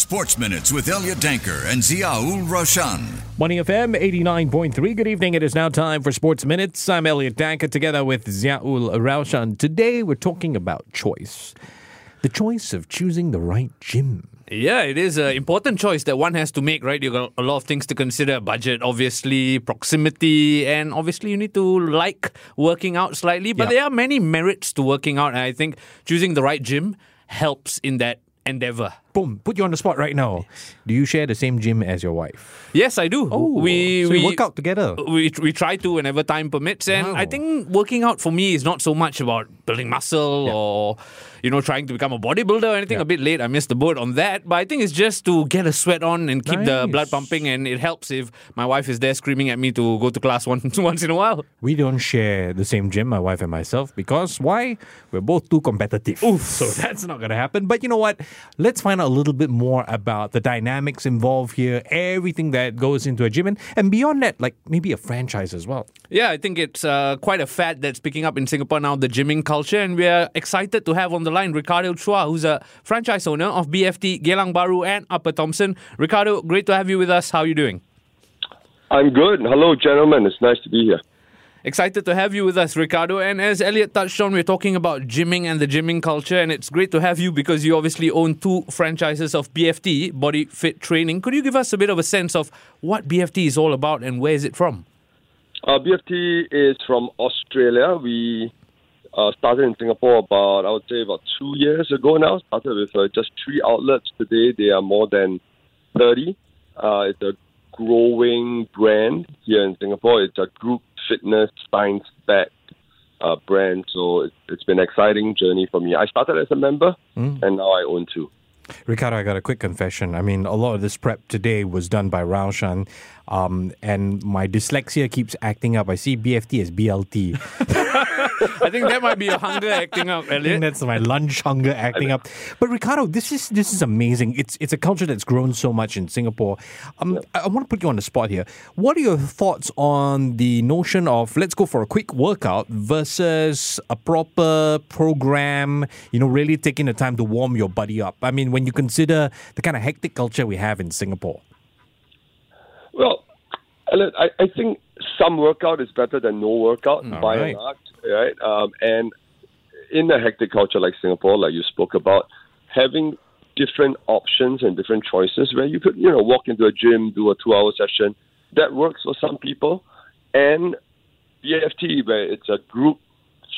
Sports Minutes with Elliot Danker and Ziaul Raushan. Money FM 89.3. Good evening. It is now time for Sports Minutes. I'm Elliot Danker together with Ziaul Raushan. Today we're talking about choice. The choice of choosing the right gym. Yeah, it is an important choice that one has to make, right? You've got a lot of things to consider budget, obviously, proximity, and obviously you need to like working out slightly. But Yeah. there are many merits to working out, and I think choosing the right gym helps in that endeavor. Boom, put you on the spot right now. Do you share the same gym as your wife? Yes, I do. Oh, we so we work out together. we we try to whenever time permits, and Wow. I think working out for me is not so much about building muscle or you know trying to become a bodybuilder or anything. Yeah. A bit late, I missed the boat on that, but I think it's just to get a sweat on and keep the blood pumping, and it helps if my wife is there screaming at me to go to class once once in a while. We don't share the same gym, my wife and myself, because why? We're both too competitive. Oof. So that's not going to happen. But you know what? Let's find out a little bit more about the dynamics involved here, everything that goes into a gym, and, and beyond that, like maybe a franchise as well. Yeah, I think it's uh, quite a fad that's picking up in Singapore now, the gymming culture. And we're excited to have on the line Ricardo Chua, who's a franchise owner of BFT, Geylang Bahru, and Upper Thomson. Ricardo, great to have you with us. How are you doing? I'm good. Hello, gentlemen. It's nice to be here. Excited to have you with us, Ricardo. And as Elliot touched on, we're talking about gymming and the gymming culture. And it's great to have you because you obviously own two franchises of BFT, Body Fit Training. Could you give us a bit of a sense of what BFT is all about and where is it from? Uh, BFT is from Australia. We uh, started in Singapore about, I would say, about two years ago now. Started with uh, just three outlets. Today, they are more than 30. Uh, it's a growing brand here in Singapore. It's a group fitness, science backed uh, brand. So it, it's been an exciting journey for me. I started as a member, and now I own two. Ricardo, I got a quick confession. I mean, a lot of this prep today was done by Raushan, um, and my dyslexia keeps acting up. I see BFT as BLT. I think that might be your hunger acting up, I think Elliot. that's my lunch hunger acting up. But Ricardo, this is this is amazing. It's it's a culture that's grown so much in Singapore. Um, I, I want to put you on the spot here. What are your thoughts on the notion of let's go for a quick workout versus a proper program? You know, really taking the time to warm your body up. I mean, when you consider the kind of hectic culture we have in Singapore. Well, I, I think some workout is better than no workout by right. and large, right? Um, and in a hectic culture like Singapore, like you spoke about, having different options and different choices where you could, you know, walk into a gym, do a two-hour session, that works for some people, and BFT where it's a group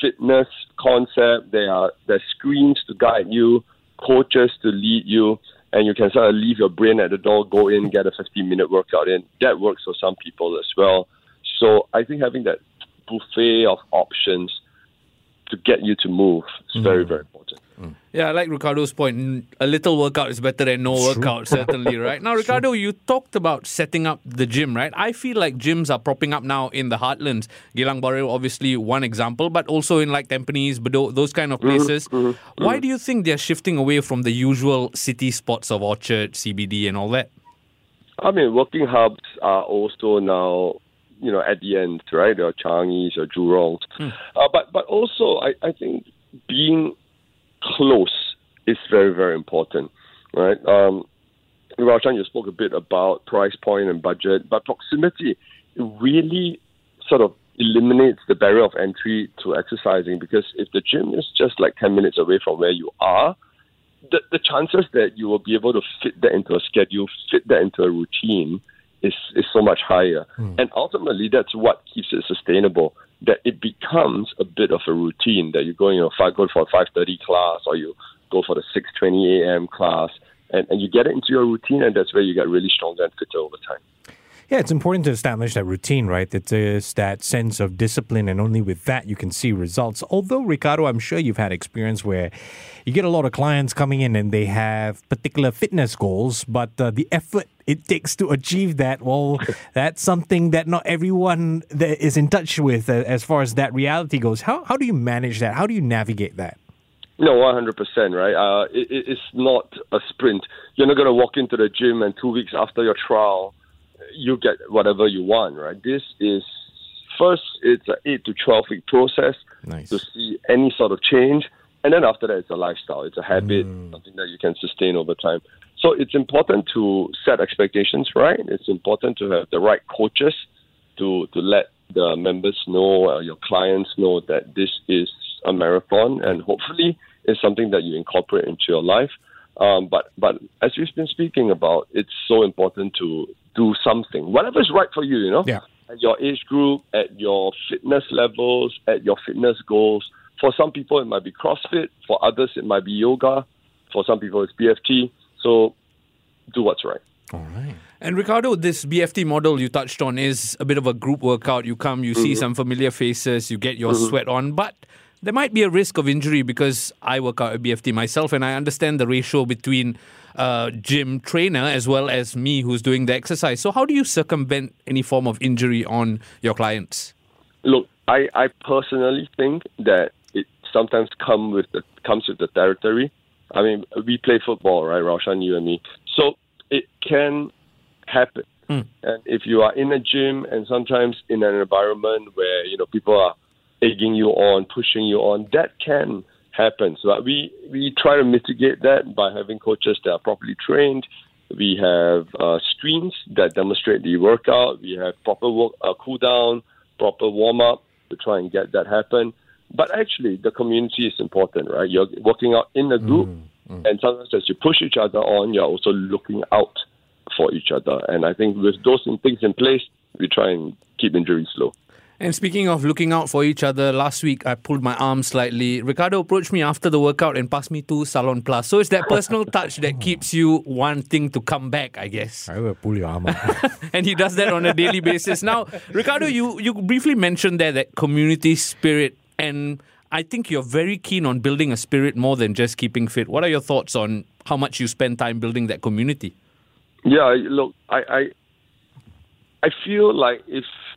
fitness concept. There are there's screens to guide you, coaches to lead you, and you can sort of leave your brain at the door, go in, get a 15 minute workout in. That works for some people as well. So I think having that buffet of options to get you to move is mm. very, very important. Mm. Yeah, I like Ricardo's point. A little workout is better than no workout, certainly, right? Now, Ricardo, you talked about setting up the gym, right? I feel like gyms are propping up now in the heartlands. Geylang Bahru, obviously, one example, but also in like Tampines, Bedok, those kind of mm-hmm, places. Mm-hmm, mm-hmm. Why do you think they're shifting away from the usual city spots of Orchard, CBD, and all that? I mean, working hubs are also now, you know, at the end, right? Or Changi's or Jurong's. Uh, but, but also, I, I think being close is very, very important, right? Um, Raushan, you spoke a bit about price point and budget, but proximity really sort of eliminates the barrier of entry to exercising because if the gym is just like 10 minutes away from where you are, the, the chances that you will be able to fit that into a schedule, fit that into a routine, is is so much higher. Hmm. And ultimately, that's what keeps it sustainable. That it becomes a bit of a routine. That you go, you know, five, go for a five thirty class, or you go for the six twenty a.m. class, and, and you get it into your routine, and that's where you get really stronger and fitter over time. Yeah, it's important to establish that routine, right? That there's that sense of discipline, and only with that you can see results. Although, Ricardo, I'm sure you've had experience where you get a lot of clients coming in and they have particular fitness goals, but uh, the effort it takes to achieve that, well, that's something that not everyone that is in touch with uh, as far as that reality goes. How, how do you manage that? How do you navigate that? No, one hundred percent, right? Uh, it- it's not a sprint. You're not going to walk into the gym and two weeks after your trial, you get whatever you want, right? This is first, it's an eight to twelve week process Nice. to see any sort of change, and then after that, it's a lifestyle. It's a habit, something that you can sustain over time. So it's important to set expectations right. It's important to have the right coaches to to let the members know, uh, your clients know that this is a marathon, and hopefully it's something that you incorporate into your life. Um, but but as we've been speaking about, it's so important to do something, whatever is right for you. You know, Yeah. at your age group, at your fitness levels, at your fitness goals. For some people, it might be CrossFit. For others, it might be yoga. For some people, it's BFT. So, do what's right. All right. And Ricardo, this BFT model you touched on is a bit of a group workout. You come, you see some familiar faces, you get your sweat on, but there might be a risk of injury because I work out at BFT myself and I understand the ratio between uh, gym trainer as well as me who's doing the exercise. So, how do you circumvent any form of injury on your clients? Look, I, I personally think that it sometimes come with the comes with the territory. I mean, we play football, right, Raushan, you and me. So it can happen. And if you are in a gym and sometimes in an environment where you know people are egging you on, pushing you on, that can happen. So we we try to mitigate that by having coaches that are properly trained. We have uh, screens that demonstrate the workout. We have proper work, uh, cool down, proper warm up to try and get that happen. But actually, the community is important, right? You're working out in a group, and sometimes as you push each other on, you're also looking out for each other. And I think with those things in place, we try and keep injuries low. And speaking of looking out for each other, last week I pulled my arm slightly. Ricardo approached me after the workout and passed me to Salonpas. So it's that personal touch that keeps you wanting to come back, I guess. I will pull your arm out. and he does that on a daily basis. Now, Ricardo, you, you briefly mentioned there that community spirit, and I think you're very keen on building a spirit more than just keeping fit. What are your thoughts on how much you spend time building that community? Yeah, look, I, I, I feel like if and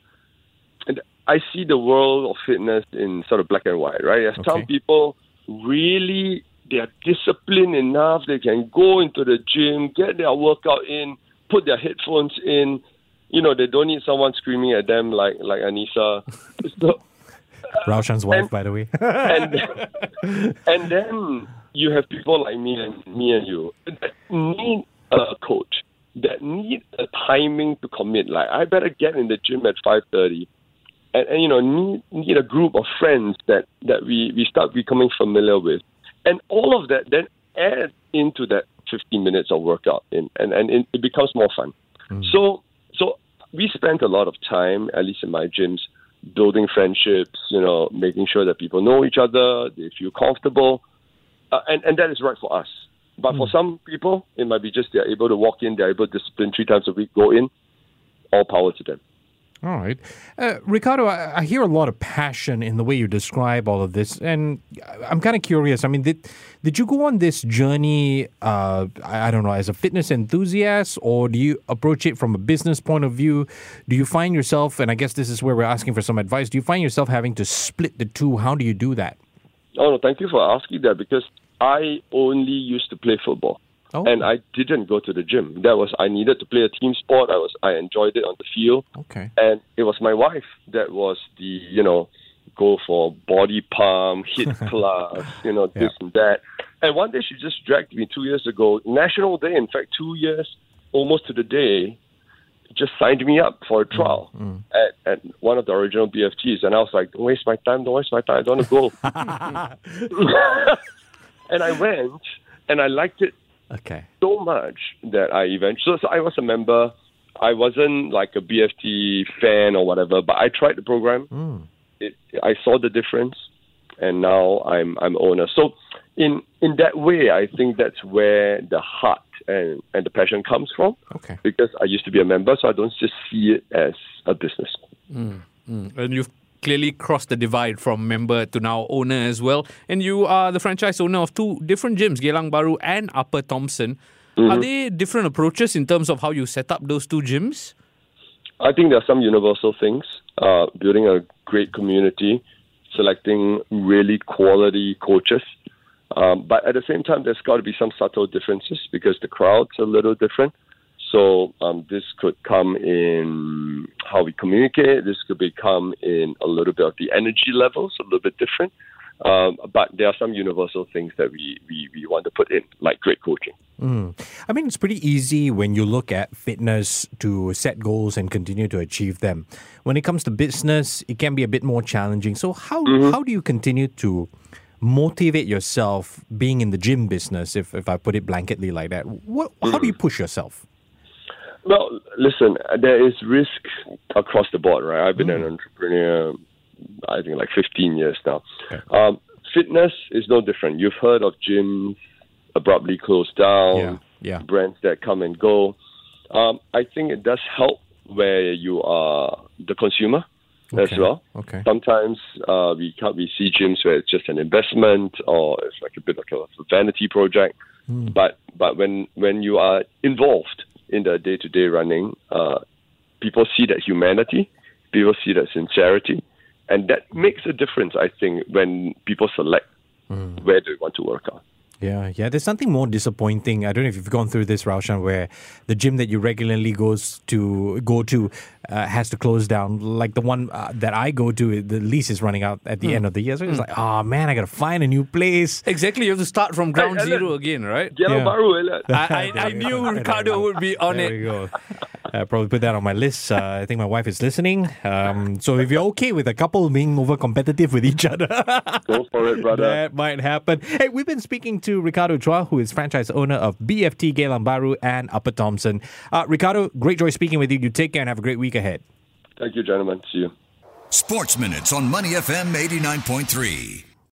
I see the world of fitness in sort of black and white, right? As some people really they are disciplined enough, they can go into the gym, get their workout in, put their headphones in. You know, they don't need someone screaming at them like like Anissa. So, Raushan's wife, by the way. and and then you have people like me and me and you that need a coach that need a timing to commit. Like I better get in the gym at five thirty, and, and you know need need a group of friends that that we we start becoming familiar with, and all of that then add into that fifteen minutes of workout, in, and and it, it becomes more fun. So so we spent a lot of time, at least in my gyms, building friendships, you know, making sure that people know each other, they feel comfortable, uh, and and that is right for us. But for some people, it might be just they're able to walk in, they're able to discipline three times a week, go in, all power to them. All right. Uh, Ricardo, I, I hear a lot of passion in the way you describe all of this. And I'm kind of curious. I mean, did, did you go on this journey, uh, I, I don't know, as a fitness enthusiast, or do you approach it from a business point of view? Do you find yourself, and I guess this is where we're asking for some advice, do you find yourself having to split the two? How do you do that? Oh no, thank you for asking that because I only used to play football. Oh. And I didn't go to the gym. That was I needed to play a team sport. I was I enjoyed it on the field. Okay. And it was my wife that was the, you know, go for body pump, HIIT class, you know, this and that. And one day she just dragged me two years ago, National Day, in fact, two years almost to the day, just signed me up for a mm, trial mm. at, at one of the original BFTs. And I was like, don't waste my time, don't waste my time, I don't want to go. and I went and I liked it Okay. so much that I eventually, so I was a member. I wasn't like a BFT fan or whatever, but I tried the program. Hmm. It, I saw the difference, and now I'm I'm owner. So in in that way, I think that's where the heart and and the passion comes from. Okay. Because I used to be a member, so I don't just see it as a business. Hmm. Hmm. And you've clearly crossed the divide from member to now owner as well. And you are the franchise owner of two different gyms, Geylang Bahru and Upper Thomson. Are they different approaches in terms of how you set up those two gyms? I think there are some universal things. Uh, building a great community, selecting really quality coaches. Um, but at the same time, there's got to be some subtle differences because the crowd's a little different. So um, this could come in how we communicate. This could become in a little bit of the energy levels, a little bit different. Um, but there are some universal things that we, we, we want to put in, like great coaching. I mean, it's pretty easy when you look at fitness to set goals and continue to achieve them. When it comes to business, it can be a bit more challenging. So, how how do you continue to motivate yourself being in the gym business? If if I put it blanketly like that, what how do you push yourself? Well, listen, there is risk across the board, right? I've been an entrepreneur, I think, like 15 years now. Um, fitness is no different. You've heard of gyms abruptly closed down, Yeah, yeah. brands that come and go. Um, I think it does help where you are the consumer Okay, as well. okay. Sometimes uh, we can't, we see gyms where it's just an investment or it's like a bit like a vanity project. Hmm. But but when when you are involved in their day to day running, uh, people see that humanity, people see that sincerity, and that makes a difference. I think when people select Hmm. where they want to work out. Yeah, yeah. There's something more disappointing. I don't know if you've gone through this, Raushan, where the gym that you regularly goes to go to uh, has to close down. Like the one uh, that I go to, the lease is running out at the end of the year. So it's like, oh man, I gotta find a new place. Exactly, you have to start from ground Hey, zero again, right? Yeah. I, I, I knew Ricardo would be on there it. We go. Uh, probably put that on my list. Uh, I think my wife is listening. Um, so if you're okay with a couple being over competitive with each other, Go for it, brother. that might happen. Hey, we've been speaking to Ricardo Chua, who is franchise owner of BFT Geylang Bahru and Upper Thomson. Uh, Ricardo, great joy speaking with you. You take care and have a great week ahead. Thank you, gentlemen. See you. Sports Minutes on Money FM 89.3.